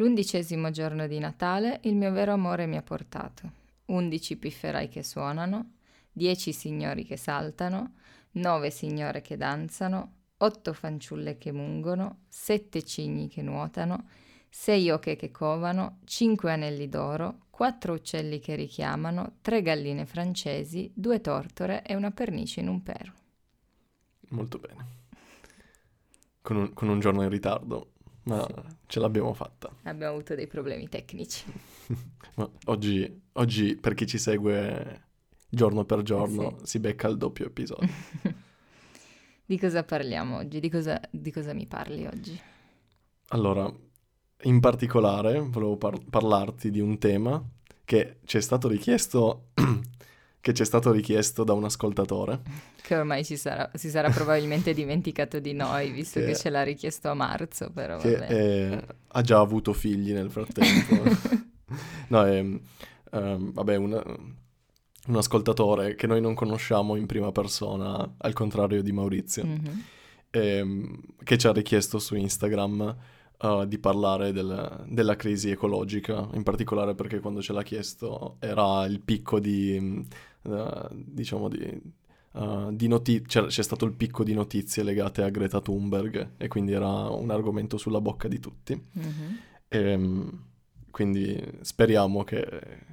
L'undicesimo giorno di Natale il mio vero amore mi ha portato. Undici pifferai che suonano, dieci signori che saltano, nove signore che danzano, otto fanciulle che mungono, sette cigni che nuotano, sei oche che covano, cinque anelli d'oro, quattro uccelli che richiamano, tre galline francesi, due tortore e una pernice in un pero. Molto bene. Con un, con un giorno in ritardo, ma sì. ce l'abbiamo fatta. Abbiamo avuto dei problemi tecnici. ma oggi, oggi, per chi ci segue giorno per giorno, sì. si becca il doppio episodio. di cosa parliamo oggi? Di cosa, di cosa mi parli oggi? Allora, in particolare volevo par- parlarti di un tema che ci è stato richiesto che ci è stato richiesto da un ascoltatore. Che ormai sarà, si sarà probabilmente dimenticato di noi, visto che, che, ce l'ha richiesto a marzo, però che è, ha già avuto figli nel frattempo. no, è, um, vabbè, un, un, ascoltatore che noi non conosciamo in prima persona, al contrario di Maurizio, mm-hmm. ehm, che ci ha richiesto su Instagram uh, di parlare del, della crisi ecologica, in particolare perché quando ce l'ha chiesto era il picco di, uh, diciamo, di, uh, di notizie, c'è, c'è stato il picco di notizie legate a Greta Thunberg e quindi era un argomento sulla bocca di tutti. Mm-hmm. E, um, quindi speriamo che,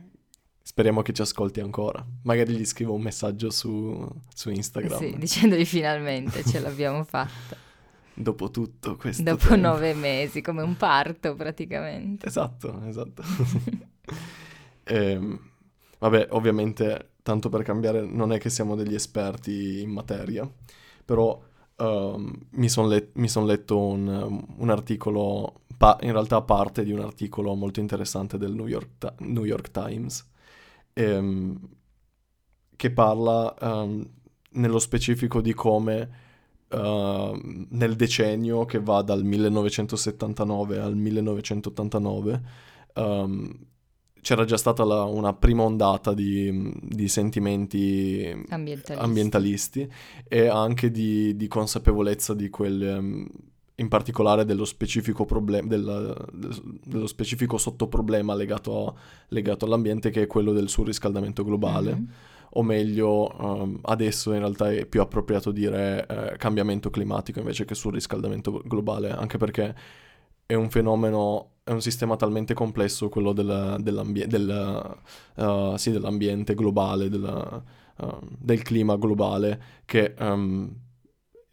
Speriamo che ci ascolti ancora. Magari gli scrivo un messaggio su, su Instagram. Sì, dicendogli finalmente ce l'abbiamo fatta dopo tutto questo Dopo tempo. nove mesi, come un parto praticamente. Esatto, esatto. e, ehm, vabbè, ovviamente, tanto per cambiare, non è che siamo degli esperti in materia, però um, mi sono let- son letto un, un articolo, pa- in realtà parte di un articolo molto interessante del New York, Ta- New York Times, ehm, che parla um, nello specifico di come uh, nel decennio che va dal 1979 al 1989 um, c'era già stata la, una prima ondata di, di sentimenti ambientalisti. ambientalisti. e anche di, di consapevolezza di quel, um, in particolare dello specifico, problem- della, dello specifico sottoproblema legato, legato, all'ambiente che è quello del surriscaldamento globale. Mm-hmm o meglio um, adesso in realtà è più appropriato dire eh, cambiamento climatico invece che surriscaldamento globale, anche perché è un fenomeno, è un sistema talmente complesso quello del, dell'ambie- del, uh, sì, dell'ambiente globale, del, uh, del clima globale, che um,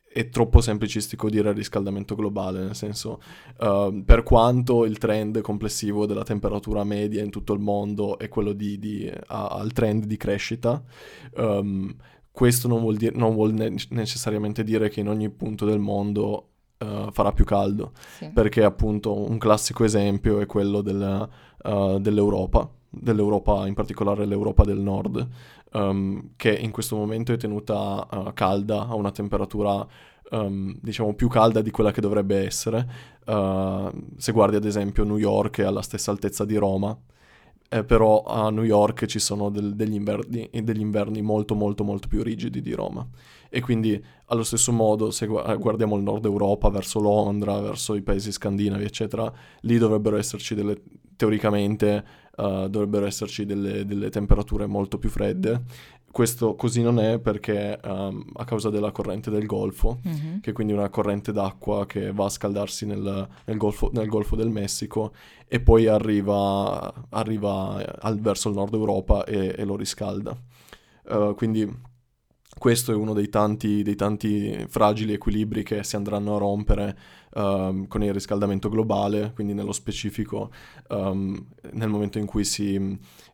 è troppo semplicistico dire riscaldamento globale, nel senso, uh, per quanto il trend complessivo della temperatura media in tutto il mondo è quello di, di al trend di crescita, um, questo non vuol, dire, non vuol ne- necessariamente dire che in ogni punto del mondo uh, farà più caldo, sì. perché appunto un classico esempio è quello del, uh, dell'Europa, dell'Europa, in particolare l'Europa del Nord, um, che in questo momento è tenuta uh, calda a una temperatura um, diciamo più calda di quella che dovrebbe essere. Uh, se guardi ad esempio New York è alla stessa altezza di Roma, eh, però a New York ci sono del, degli, inverni, degli, inverni, molto molto molto più rigidi di Roma. E quindi allo stesso modo se guardiamo il nord Europa, verso Londra, verso i paesi scandinavi, eccetera, lì dovrebbero esserci delle, teoricamente uh, dovrebbero esserci delle, delle, temperature molto più fredde. Questo così non è perché um, a causa della corrente del Golfo, mm-hmm. che è quindi una corrente d'acqua che va a scaldarsi nel, nel, Golfo, nel Golfo, del Messico e poi arriva, arriva al, verso il nord Europa e, e lo riscalda. Uh, quindi questo è uno dei tanti, dei tanti, fragili equilibri che si andranno a rompere um, con il riscaldamento globale, quindi nello specifico um, nel momento in cui si,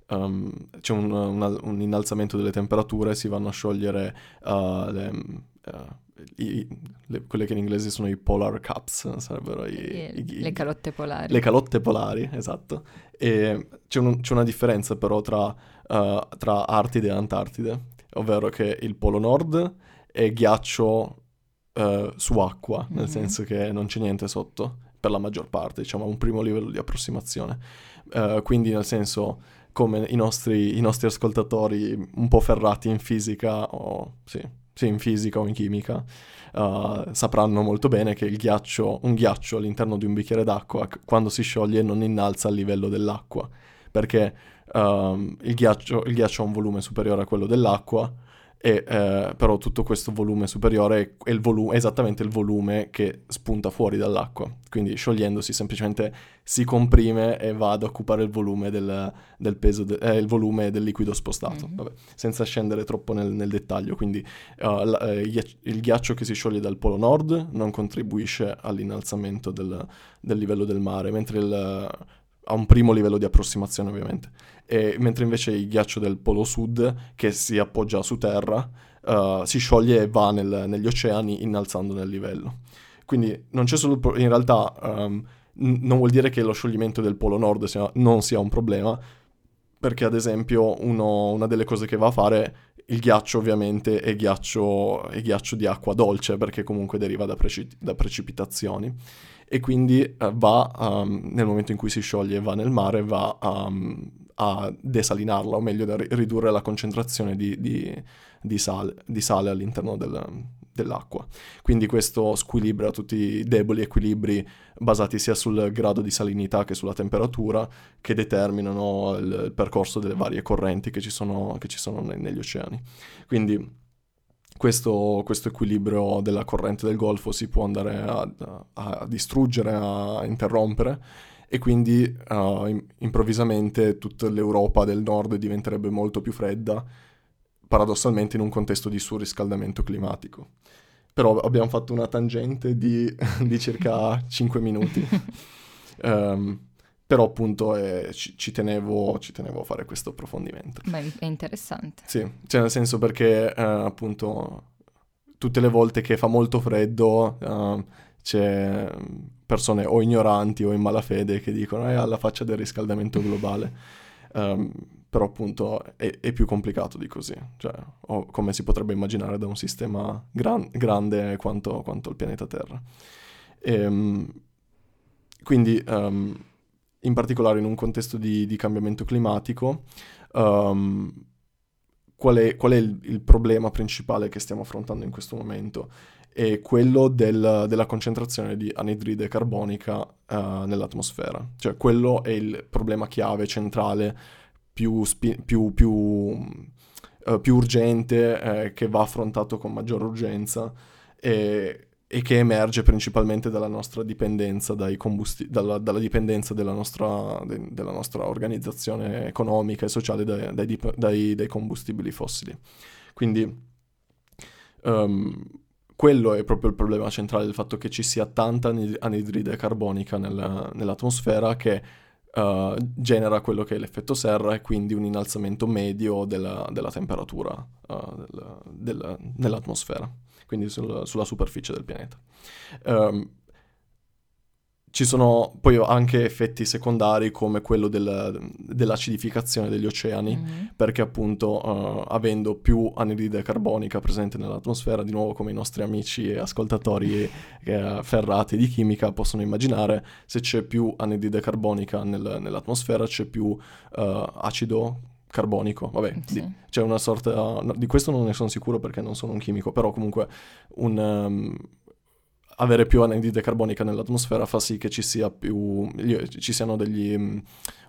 um, c'è un, un, un, innalzamento delle temperature si vanno a sciogliere uh, le, uh, i, le, quelle che in inglese sono i polar caps, sarebbero i, i, le calotte polari. Le calotte polari, esatto. E c'è, un, c'è una differenza però tra, uh, tra Artide e Antartide ovvero che il Polo Nord è ghiaccio uh, su acqua, nel mm-hmm. senso che non c'è niente sotto per la maggior parte, diciamo, un primo livello di approssimazione. Uh, quindi nel senso come i nostri, i nostri, ascoltatori un po' ferrati in fisica o sì, sia in fisica o in chimica, uh, sapranno molto bene che ghiaccio, un ghiaccio all'interno di un bicchiere d'acqua, quando si scioglie, non innalza il livello dell'acqua, perché um, il, ghiaccio, il ghiaccio ha un volume superiore a quello dell'acqua e eh, però tutto questo volume superiore è, il volu- esattamente il volume che spunta fuori dall'acqua, quindi sciogliendosi semplicemente si comprime e va ad occupare il volume del, del peso, de- eh, il volume del liquido spostato, mm-hmm. Vabbè, senza scendere troppo nel, nel dettaglio, quindi uh, l- eh, il ghiaccio che si scioglie dal polo nord non contribuisce all'innalzamento del, del livello del mare, mentre il a un primo livello di approssimazione ovviamente, e, mentre invece il ghiaccio del polo sud, che si appoggia su terra, uh, si scioglie e va nel, negli oceani innalzando nel livello. Quindi non c'è solo, in realtà um, n- non vuol dire che lo scioglimento del polo nord sia, non sia un problema, perché ad esempio uno, una delle cose che va a fare il ghiaccio ovviamente è ghiaccio, è ghiaccio di acqua dolce perché comunque deriva da, preci- da precipitazioni. E quindi uh, va, um, nel momento in cui si scioglie va nel mare, va um, a desalinarla, o meglio, a ridurre la concentrazione di, di, di, sale, di sale, all'interno del, dell'acqua. Quindi questo squilibra tutti i deboli equilibri basati sia sul grado di salinità che sulla temperatura, che determinano il, il percorso delle varie correnti che ci sono, che ci sono negli oceani. Quindi questo, questo, equilibrio della corrente del Golfo si può andare a, a distruggere, a interrompere e quindi uh, improvvisamente tutta l'Europa del nord diventerebbe molto più fredda, paradossalmente in un contesto di surriscaldamento climatico. Però abbiamo fatto una tangente di, di circa 5 minuti. Um, però appunto eh, ci, ci, tenevo, ci, tenevo, a fare questo approfondimento. Beh, è interessante. Sì, cioè nel senso perché eh, appunto tutte le volte che fa molto freddo eh, c'è persone o ignoranti o in malafede che dicono è eh, alla faccia del riscaldamento globale. um, però appunto è, è, più complicato di così, cioè, come si potrebbe immaginare da un sistema gran, grande quanto, quanto, il pianeta Terra. E, um, quindi um, in particolare in un contesto di, di cambiamento climatico, um, qual è, qual è il, il, problema principale che stiamo affrontando in questo momento? È quello del, della concentrazione di anidride carbonica uh, nell'atmosfera. Cioè quello è il problema chiave, centrale, più, spi- più, più, uh, più urgente, eh, che va affrontato con maggior urgenza. E, e che emerge principalmente dalla nostra dipendenza, combusti- dalla, dalla, dipendenza della nostra, de- della nostra, organizzazione economica e sociale dai, dai, dai, dai combustibili fossili. Quindi um, quello è proprio il problema centrale del fatto che ci sia tanta anidride carbonica nella, nell'atmosfera che uh, genera quello che è l'effetto serra e quindi un innalzamento medio della, della temperatura uh, del, del, nell'atmosfera quindi sul, sulla superficie del pianeta. Um, ci sono poi anche effetti secondari come quello del, dell'acidificazione degli oceani, mm-hmm. perché appunto uh, avendo più anidride carbonica presente nell'atmosfera, di nuovo come i nostri amici e ascoltatori eh, ferrati di chimica possono immaginare, se c'è più anidride carbonica nel, nell'atmosfera c'è più uh, acido carbonico, vabbè, sì. di, c'è una sorta, no, di questo non ne sono sicuro perché non sono un chimico, però comunque un, um, avere più anidride carbonica nell'atmosfera fa sì che ci sia più, ci siano degli, mm,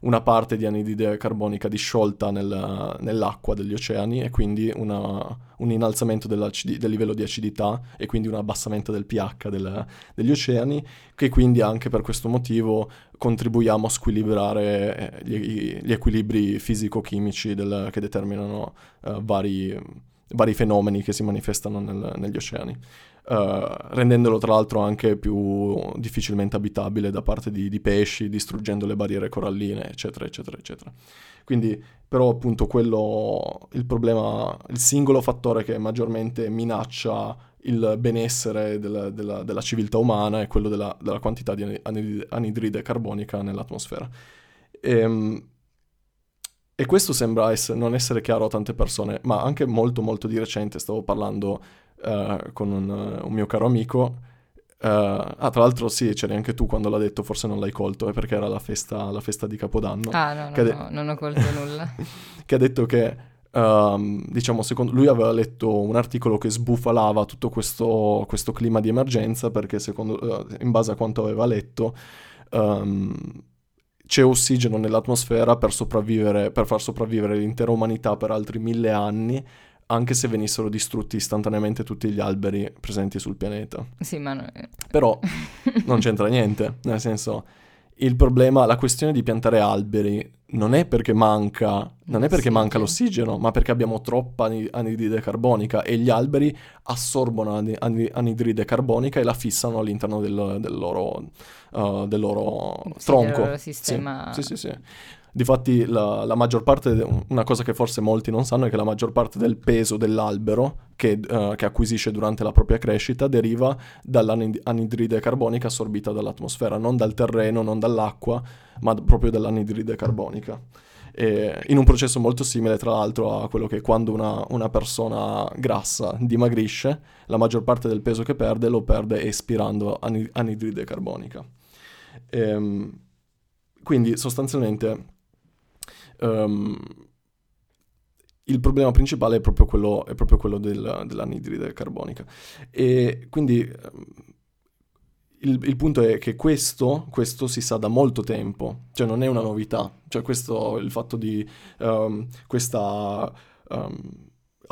una parte di anidride carbonica disciolta nel, nell'acqua degli oceani e quindi una, un innalzamento del livello di acidità e quindi un abbassamento del pH del, degli oceani che quindi anche per questo motivo contribuiamo a squilibrare eh, gli, gli equilibri fisico-chimici del, che determinano uh, vari, vari, fenomeni che si manifestano nel, negli oceani. Uh, rendendolo tra l'altro anche più difficilmente abitabile da parte di, di, pesci, distruggendo le barriere coralline, eccetera, eccetera, eccetera. Quindi, però, appunto, quello, il problema, il singolo fattore che maggiormente minaccia il benessere della, della, della civiltà umana è quello della, della quantità di anidride carbonica nell'atmosfera. E, ehm, e questo sembra essere, non essere chiaro a tante persone, ma anche molto molto di recente stavo parlando uh, con un, un, mio caro amico. Uh, ah, tra l'altro sì, c'eri anche tu quando l'ha detto, forse non l'hai colto, è perché era la festa, la festa di Capodanno. Ah, no, no, de- no non ho colto nulla. che ha detto che Um, diciamo, secondo lui aveva letto un articolo che sbufalava tutto questo, questo clima di emergenza perché secondo, uh, in base a quanto aveva letto um, c'è ossigeno nell'atmosfera per, per far sopravvivere l'intera umanità per altri mille anni anche se venissero distrutti istantaneamente tutti gli alberi presenti sul pianeta. Sì, ma... No... Però non c'entra niente, nel senso il problema, la questione di piantare alberi non è perché manca, non è perché manca l'ossigeno, ma perché abbiamo troppa anidride carbonica e gli alberi assorbono anidride carbonica e la fissano all'interno del, del loro, uh, del loro sì, tronco. Del loro sistema. Sì, sì, sì. sì. Difatti la, la, maggior parte, una cosa che forse molti non sanno è che la maggior parte del peso dell'albero che, uh, che acquisisce durante la propria crescita deriva dall'anidride carbonica assorbita dall'atmosfera, non dal terreno, non dall'acqua, ma proprio dall'anidride carbonica. E in un processo molto simile, tra l'altro, a quello che quando una, una, persona grassa dimagrisce, la maggior parte del peso che perde lo perde espirando anidride carbonica. E, ehm, quindi sostanzialmente um, il problema principale è proprio quello, è proprio quello del, dell'anidride carbonica. E quindi um, il, il, punto è che questo, questo, si sa da molto tempo, cioè non è una novità, cioè questo, il fatto di um, questa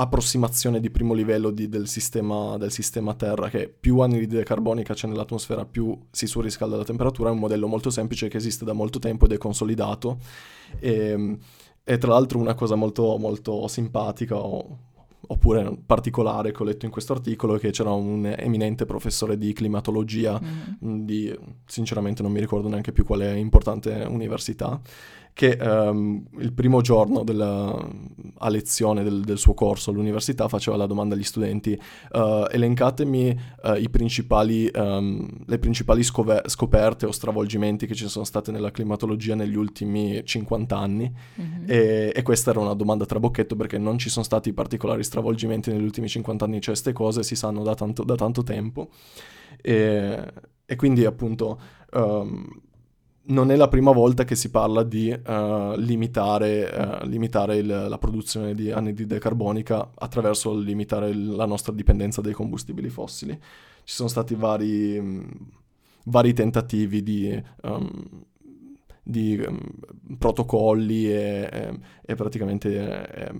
approssimazione di primo livello di, del, sistema, del, sistema, Terra, che più anidride carbonica c'è nell'atmosfera, più si surriscalda la temperatura, è un modello molto semplice che esiste da molto tempo ed è consolidato. E, ehm, e tra l'altro una cosa molto, molto simpatica, o, oppure particolare che ho letto in questo articolo è che c'era un eminente professore di climatologia mm-hmm. di, sinceramente non mi ricordo neanche più quale importante università, che um, il primo giorno della, a lezione del, del, suo corso all'università faceva la domanda agli studenti uh, elencatemi uh, principali, um, le principali scove- scoperte o stravolgimenti che ci sono state nella climatologia negli ultimi 50 anni mm-hmm. e, e, questa era una domanda trabocchetto perché non ci sono stati particolari stravolgimenti negli ultimi 50 anni, cioè queste cose si sanno da tanto, da tanto tempo e, e, quindi appunto um, non è la prima volta che si parla di uh, limitare, uh, limitare il, la produzione di anidride carbonica attraverso limitare il, la nostra dipendenza dai combustibili fossili. Ci sono stati vari, mh, vari tentativi di, um, di um, protocolli e, e, e praticamente... E,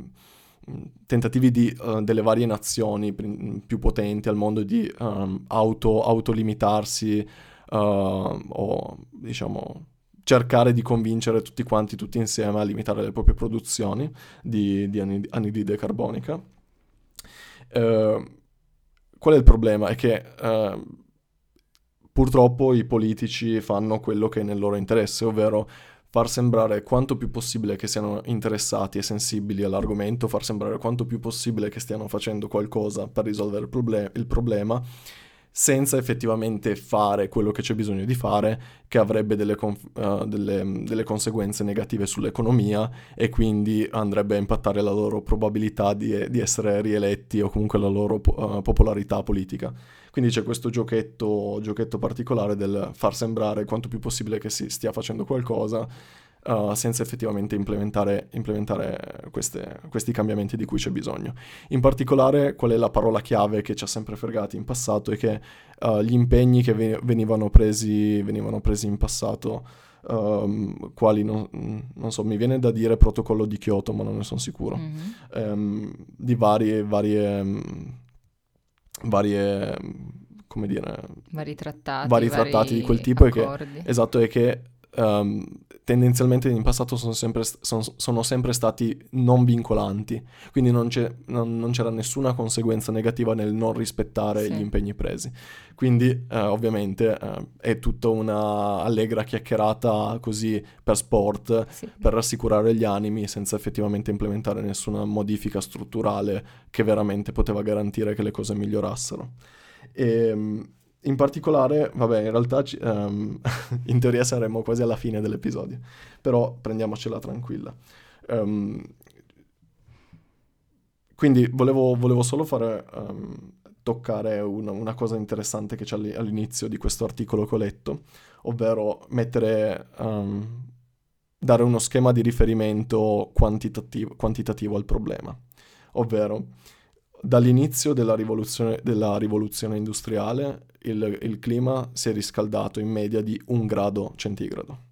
tentativi di, uh, delle varie nazioni più potenti al mondo di um, auto, autolimitarsi uh, o diciamo cercare di convincere tutti quanti, tutti insieme a limitare le proprie produzioni di, di anidride carbonica. Uh, qual è il problema? È che uh, purtroppo i politici fanno quello che è nel loro interesse, ovvero far sembrare quanto più possibile che siano interessati e sensibili all'argomento, far sembrare quanto più possibile che stiano facendo qualcosa per risolvere il, proble- il problema senza effettivamente fare quello che c'è bisogno di fare, che avrebbe delle, conf- uh, delle, delle, conseguenze negative sull'economia e quindi andrebbe a impattare la loro probabilità di, di essere rieletti o comunque la loro uh, popolarità politica. Quindi c'è questo giochetto, giochetto particolare del far sembrare quanto più possibile che si stia facendo qualcosa uh, senza effettivamente implementare, implementare queste, questi cambiamenti di cui c'è bisogno. In particolare, qual è la parola chiave che ci ha sempre fregati in passato è che uh, gli impegni che venivano presi, venivano presi in passato Um, quali non, non, so, mi viene da dire protocollo di Kyoto, ma non ne sono sicuro, mm-hmm. um, di varie, varie, varie, come dire, vari trattati, vari trattati di quel tipo, e che, esatto, è che um, tendenzialmente in passato sono sempre, sono, sono sempre, stati non vincolanti, quindi non, non, non, c'era nessuna conseguenza negativa nel non rispettare sì. gli impegni presi. Quindi eh, ovviamente eh, è tutta una allegra chiacchierata così per sport, sì. per rassicurare gli animi senza effettivamente implementare nessuna modifica strutturale che veramente poteva garantire che le cose migliorassero. E, ehm, in particolare, vabbè, in realtà um, in teoria saremmo quasi alla fine dell'episodio, però prendiamocela tranquilla. Um, quindi volevo, volevo, solo fare um, toccare una, una, cosa interessante che c'è all'inizio di questo articolo che ho letto, ovvero mettere dare uno schema di riferimento quantitativo, quantitativo al problema, ovvero dall'inizio della rivoluzione, della rivoluzione industriale il, il, clima si è riscaldato in media di un grado centigrado.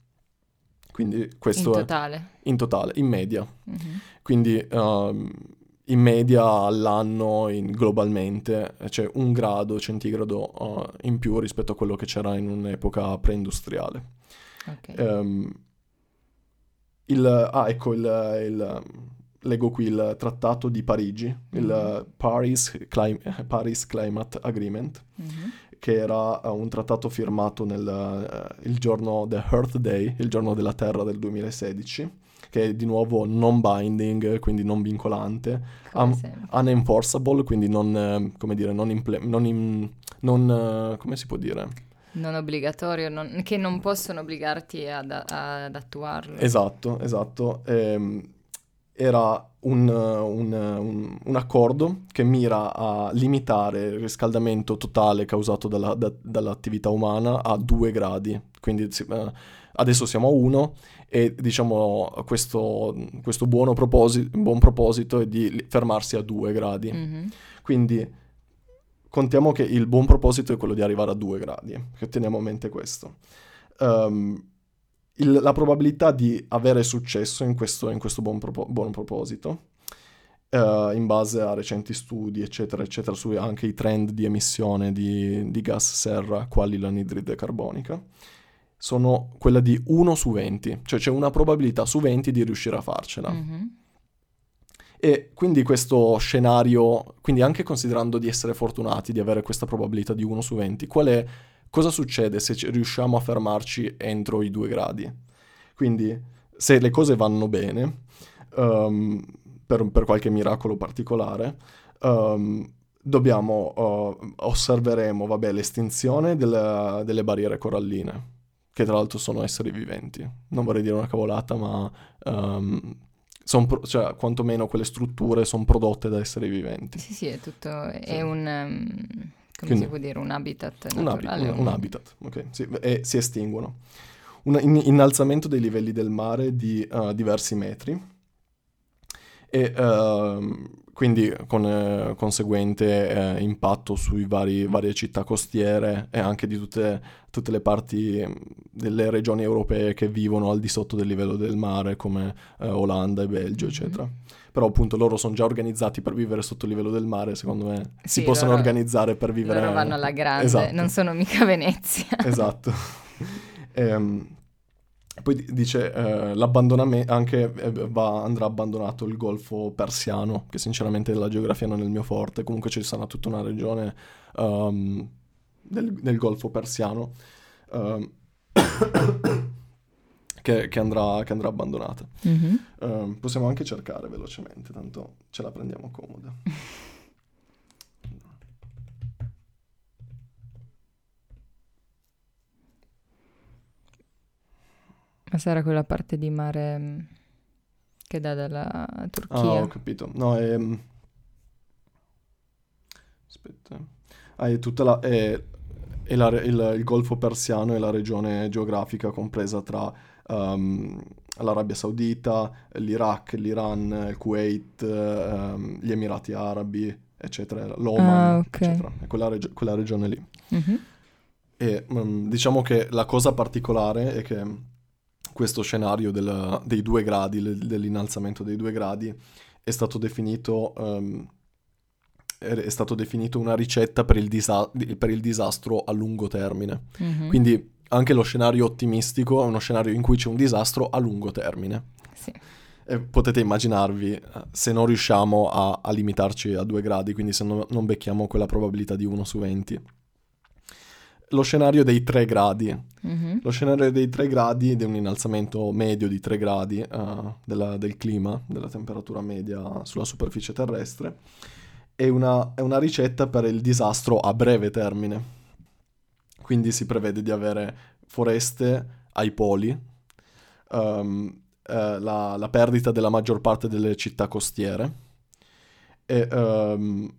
Quindi questo in totale. È, in totale, in media. Mm-hmm. Quindi uh, in media all'anno in, globalmente c'è un grado centigrado uh, in più rispetto a quello che c'era in un'epoca preindustriale. Okay. Um, il, ah, ecco, il, il, leggo qui il trattato di Parigi, mm-hmm. il Paris, Clim- Paris, Climate Agreement, mm-hmm. che era uh, un trattato firmato nel uh, giorno The Earth Day, il giorno della Terra del 2016 che è di nuovo non binding, quindi non vincolante, un- unenforceable, quindi non, eh, come dire, non, imple- non, in- non uh, come si può dire? Non obbligatorio, non, che non possono obbligarti ad, ad attuarlo. Esatto, esatto. Ehm, era un, un, un, un, accordo che mira a limitare il riscaldamento totale causato dalla, da, dall'attività umana a 2 gradi. Quindi uh, adesso siamo a 1 e diciamo questo, questo buono proposito, buon proposito è di fermarsi a 2 gradi. Mm-hmm. Quindi contiamo che il buon proposito è quello di arrivare a 2 gradi, che teniamo a mente questo. Um, il, la probabilità di avere successo in questo, in questo buon, propo, buon, proposito, uh, in base a recenti studi, eccetera, eccetera, su anche i trend di emissione di, di gas serra, quali l'anidride carbonica, sono quella di 1 su 20, cioè c'è una probabilità su 20 di riuscire a farcela. Mm-hmm. E quindi questo scenario, quindi anche considerando di essere fortunati, di avere questa probabilità di 1 su 20, qual è, cosa succede se riusciamo a fermarci entro i 2 gradi? Quindi se le cose vanno bene, um, per, per, qualche miracolo particolare, um, dobbiamo, uh, osserveremo, vabbè, l'estinzione delle, delle barriere coralline, che tra l'altro sono esseri viventi. Non vorrei dire una cavolata, ma um, pro- cioè, quantomeno quelle strutture sono prodotte da esseri viventi. Sì, sì, è tutto, è sì. un, um, come Quindi, si può dire, un habitat naturale. Un, un, un habitat, ok, sì, e si estinguono. Un in- innalzamento dei livelli del mare di uh, diversi metri e uh, quindi con eh, conseguente eh, impatto sui vari, varie città costiere e anche di tutte, tutte, le parti delle regioni europee che vivono al di sotto del livello del mare come eh, Olanda e Belgio mm-hmm. Però appunto loro sono già organizzati per vivere sotto il livello del mare, secondo me sì, si possono loro, organizzare per vivere... Loro vanno alla grande, esatto. non sono mica Venezia. esatto. ehm, poi dice eh, l'abbandonamento, anche eh, va, andrà abbandonato il golfo persiano, che sinceramente la geografia non è il mio forte, comunque ci sarà tutta una regione um, del, del, golfo persiano um, che, che, andrà, che, andrà, abbandonata. Mm-hmm. Um, possiamo anche cercare velocemente, tanto ce la prendiamo comoda. Ma sarà quella parte di mare mm, che dà dalla Turchia? Ah, ho capito. No, è... Mm, aspetta. Ah, è tutta la... È, è la il, il, Golfo Persiano è la regione geografica compresa tra um, l'Arabia Saudita, l'Iraq, l'Iran, il Kuwait, um, gli Emirati Arabi, eccetera, l'Oman, ah, okay. eccetera. È quella, reg- quella regione lì. Mm-hmm. E um, diciamo che la cosa particolare è che questo scenario del, dei due gradi, dell'innalzamento dei due gradi, è stato definito, um, è stato definito una ricetta per il, disa- per il, disastro a lungo termine. Mm-hmm. Quindi anche lo scenario ottimistico è uno scenario in cui c'è un disastro a lungo termine. Sì. E potete immaginarvi se non riusciamo a, a, limitarci a due gradi, quindi se no, non becchiamo quella probabilità di 1 su 20 lo scenario dei 3 gradi. Mm-hmm. Lo scenario dei 3 gradi di un innalzamento medio di 3 gradi uh, della, del clima, della temperatura media sulla superficie terrestre, è una, è una, ricetta per il disastro a breve termine. Quindi si prevede di avere foreste ai poli, um, eh, la, la, perdita della maggior parte delle città costiere e... Um,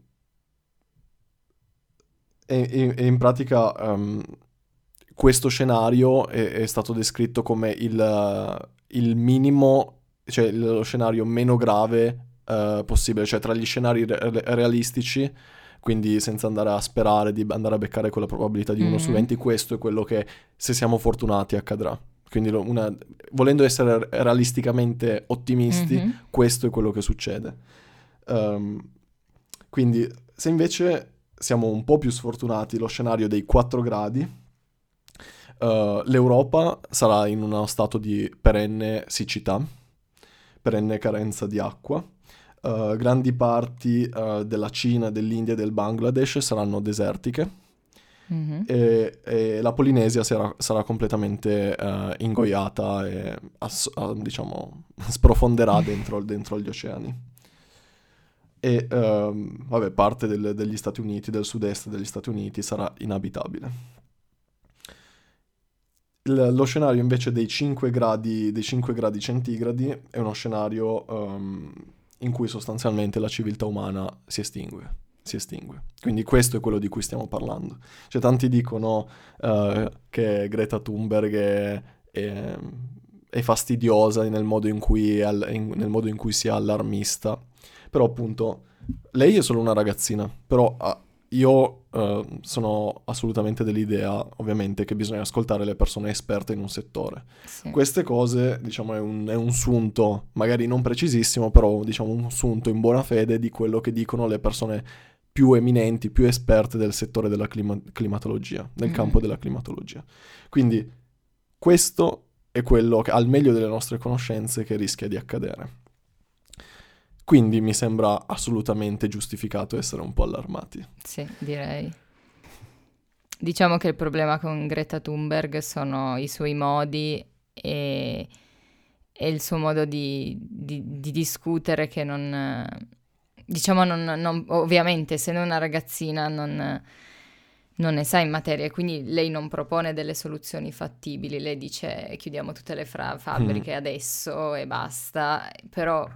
e, e, in pratica um, questo scenario è, è, stato descritto come il, il minimo, cioè lo scenario meno grave uh, possibile, cioè tra gli scenari re- realistici, quindi senza andare a sperare di andare a beccare quella probabilità di 1 mm. su 20, questo è quello che se siamo fortunati accadrà. Quindi una, volendo essere realisticamente ottimisti, mm-hmm. questo è quello che succede. Um, quindi se invece siamo un po' più sfortunati, lo scenario dei 4 gradi, uh, l'Europa sarà in uno stato di perenne siccità, perenne carenza di acqua. Uh, grandi parti uh, della Cina, dell'India e del Bangladesh saranno desertiche mm-hmm. e, e, la Polinesia sarà, sarà completamente uh, ingoiata e ass- diciamo sprofonderà dentro, dentro, gli oceani. E uh, vabbè, parte del, degli Stati Uniti, del sud-est degli Stati Uniti sarà inabitabile. Lo scenario invece dei 5 gradi, dei 5 gradi centigradi è uno scenario um, in cui sostanzialmente la civiltà umana si estingue si estingue. Quindi questo è quello di cui stiamo parlando. Cioè tanti dicono uh, che Greta Thunberg è, è, è fastidiosa nel modo, in cui è, in, nel modo in cui sia allarmista, però appunto lei è solo una ragazzina, però uh, io uh, sono assolutamente dell'idea, ovviamente, che bisogna ascoltare le persone esperte in un settore. Sì. Queste cose, diciamo, è un, è un, sunto, magari non precisissimo, però diciamo un sunto in buona fede di quello che dicono le persone più eminenti, più esperte del settore della clima- climatologia, nel mm. campo della climatologia. Quindi questo è quello che, al meglio delle nostre conoscenze che rischia di accadere. Quindi mi sembra assolutamente giustificato essere un po' allarmati. Sì, direi. Diciamo che il problema con Greta Thunberg sono i suoi modi e, e il suo modo di, di, di discutere che non, diciamo, non, non, ovviamente se non una ragazzina non, non, ne sa in materia, quindi lei non propone delle soluzioni fattibili, lei dice chiudiamo tutte le fra- fabbriche mm. adesso e basta, però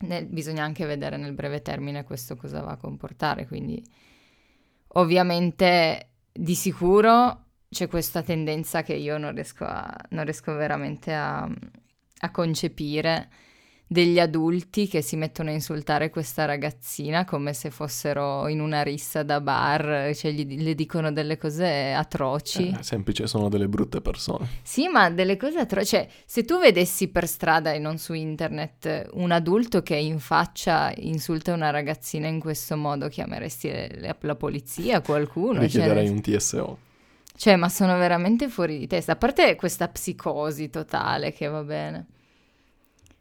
nel, bisogna anche vedere nel breve termine questo cosa va a comportare, quindi ovviamente di sicuro c'è questa tendenza che io non riesco, a, non riesco veramente a, a concepire degli adulti che si mettono a insultare questa ragazzina come se fossero in una rissa da bar, cioè gli, le dicono delle cose atroci. Eh, semplice, sono delle brutte persone. Sì, ma delle cose atroci. Cioè, se tu vedessi per strada e non su internet un adulto che in faccia insulta una ragazzina in questo modo, chiameresti la, la polizia, qualcuno? Richiederei cioè, un TSO. Cioè, ma sono veramente fuori di testa. A parte questa psicosi totale che va bene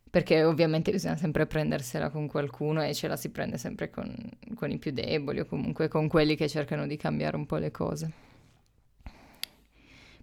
perché ovviamente bisogna sempre prendersela con qualcuno e ce la si prende sempre con, con, i più deboli o comunque con quelli che cercano di cambiare un po' le cose.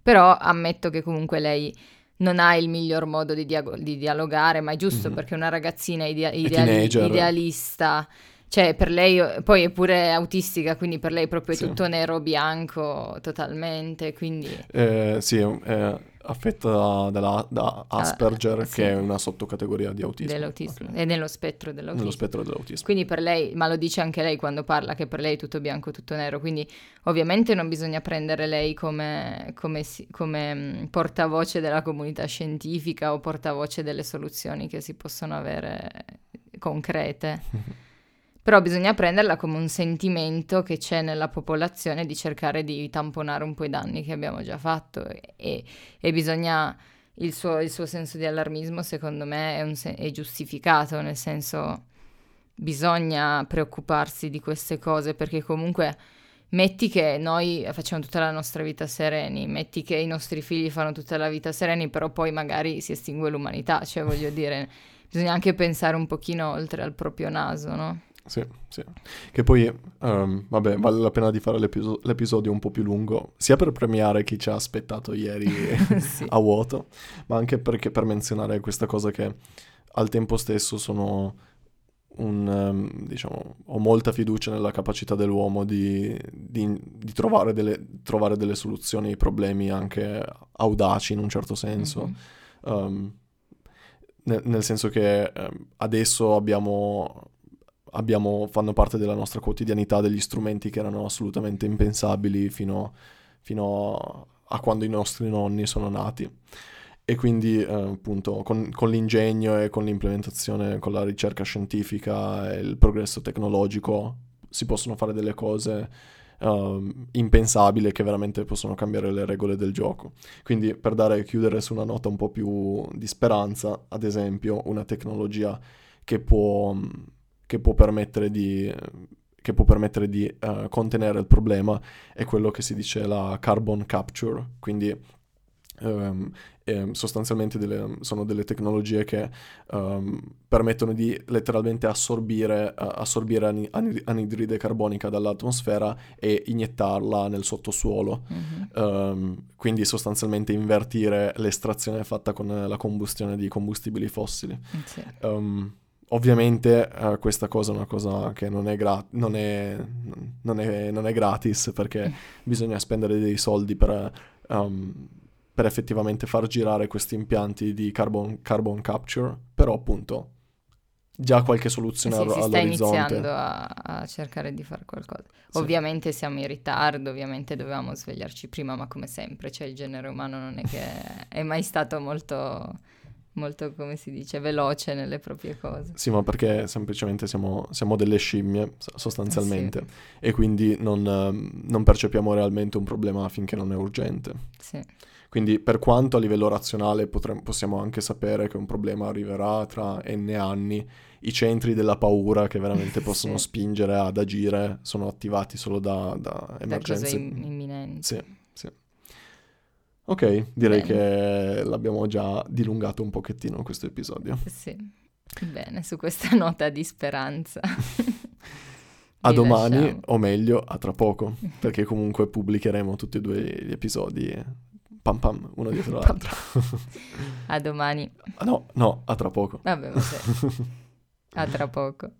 Però ammetto che comunque lei non ha il miglior modo di, dia- di dialogare, ma è giusto mm-hmm. perché una ragazzina idea- ideali- idealista, cioè per lei poi è pure autistica, quindi per lei proprio è sì. tutto nero bianco totalmente, quindi... Eh, sì, eh affetta dalla, da ah, Asperger, ah, sì. che è una sottocategoria di autismo. Dell'autismo, okay. è nello spettro dell'autismo. Nello spettro dell'autismo. Quindi per lei, ma lo dice anche lei quando parla, che per lei è tutto bianco, tutto nero, quindi ovviamente non bisogna prendere lei come, come, come mm, portavoce della comunità scientifica o portavoce delle soluzioni che si possono avere concrete. però bisogna prenderla come un sentimento che c'è nella popolazione di cercare di tamponare un po' i danni che abbiamo già fatto e, e bisogna... Il suo, il suo, senso di allarmismo secondo me è, sen- è giustificato, nel senso bisogna preoccuparsi di queste cose perché comunque metti che noi facciamo tutta la nostra vita sereni, metti che i nostri figli fanno tutta la vita sereni, però poi magari si estingue l'umanità, cioè voglio dire, bisogna anche pensare un pochino oltre al proprio naso, no? Sì, sì. Che poi, um, vabbè, vale la pena di fare l'episo- l'episodio un po' più lungo, sia per premiare chi ci ha aspettato ieri sì. a vuoto, ma anche perché per menzionare questa cosa che al tempo stesso sono un, um, diciamo, ho molta fiducia nella capacità dell'uomo di, di, di trovare, delle, trovare, delle, soluzioni ai problemi anche audaci in un certo senso. Mm-hmm. Um, nel, nel, senso che adesso abbiamo abbiamo, fanno parte della nostra quotidianità degli strumenti che erano assolutamente impensabili fino, fino a quando i nostri nonni sono nati. E quindi eh, appunto con, con, l'ingegno e con l'implementazione, con la ricerca scientifica e il progresso tecnologico si possono fare delle cose uh, impensabili che veramente possono cambiare le regole del gioco. Quindi per dare chiudere su una nota un po' più di speranza, ad esempio una tecnologia che può, che può permettere di che può permettere di uh, contenere il problema è quello che si dice la carbon capture, quindi um, sostanzialmente delle, sono delle tecnologie che um, permettono di letteralmente assorbire, uh, assorbire anidride carbonica dall'atmosfera e iniettarla nel sottosuolo. Mm-hmm. Um, quindi sostanzialmente invertire l'estrazione fatta con la combustione di combustibili fossili. Sì. Um, Ovviamente uh, questa cosa è una cosa che non è, gra- non è, non è, non è gratis perché bisogna spendere dei soldi per, um, per, effettivamente far girare questi impianti di carbon, carbon capture, però appunto già qualche soluzione sì, all- si sta iniziando a, a, cercare di fare qualcosa. Sì. Ovviamente siamo in ritardo, ovviamente dovevamo svegliarci prima, ma come sempre, cioè il genere umano non è che è mai stato molto molto, come si dice, veloce nelle proprie cose. Sì, ma perché semplicemente siamo, siamo delle scimmie, sostanzialmente, sì. e quindi non, non, percepiamo realmente un problema finché non è urgente. Sì. Quindi per quanto a livello razionale potremmo, possiamo anche sapere che un problema arriverà tra n anni, i centri della paura che veramente possono sì. spingere ad agire sono attivati solo da, da emergenze. Da cose imminenti. Sì, sì. Ok, direi Bene. che l'abbiamo già dilungato un pochettino questo episodio. Sì, bene, su questa nota di speranza. a domani, lasciamo. o meglio, a tra poco, perché comunque pubblicheremo tutti e due gli episodi pam pam, uno dietro l'altro. a domani. No, no, a tra poco. Vabbè, vabbè. a tra poco.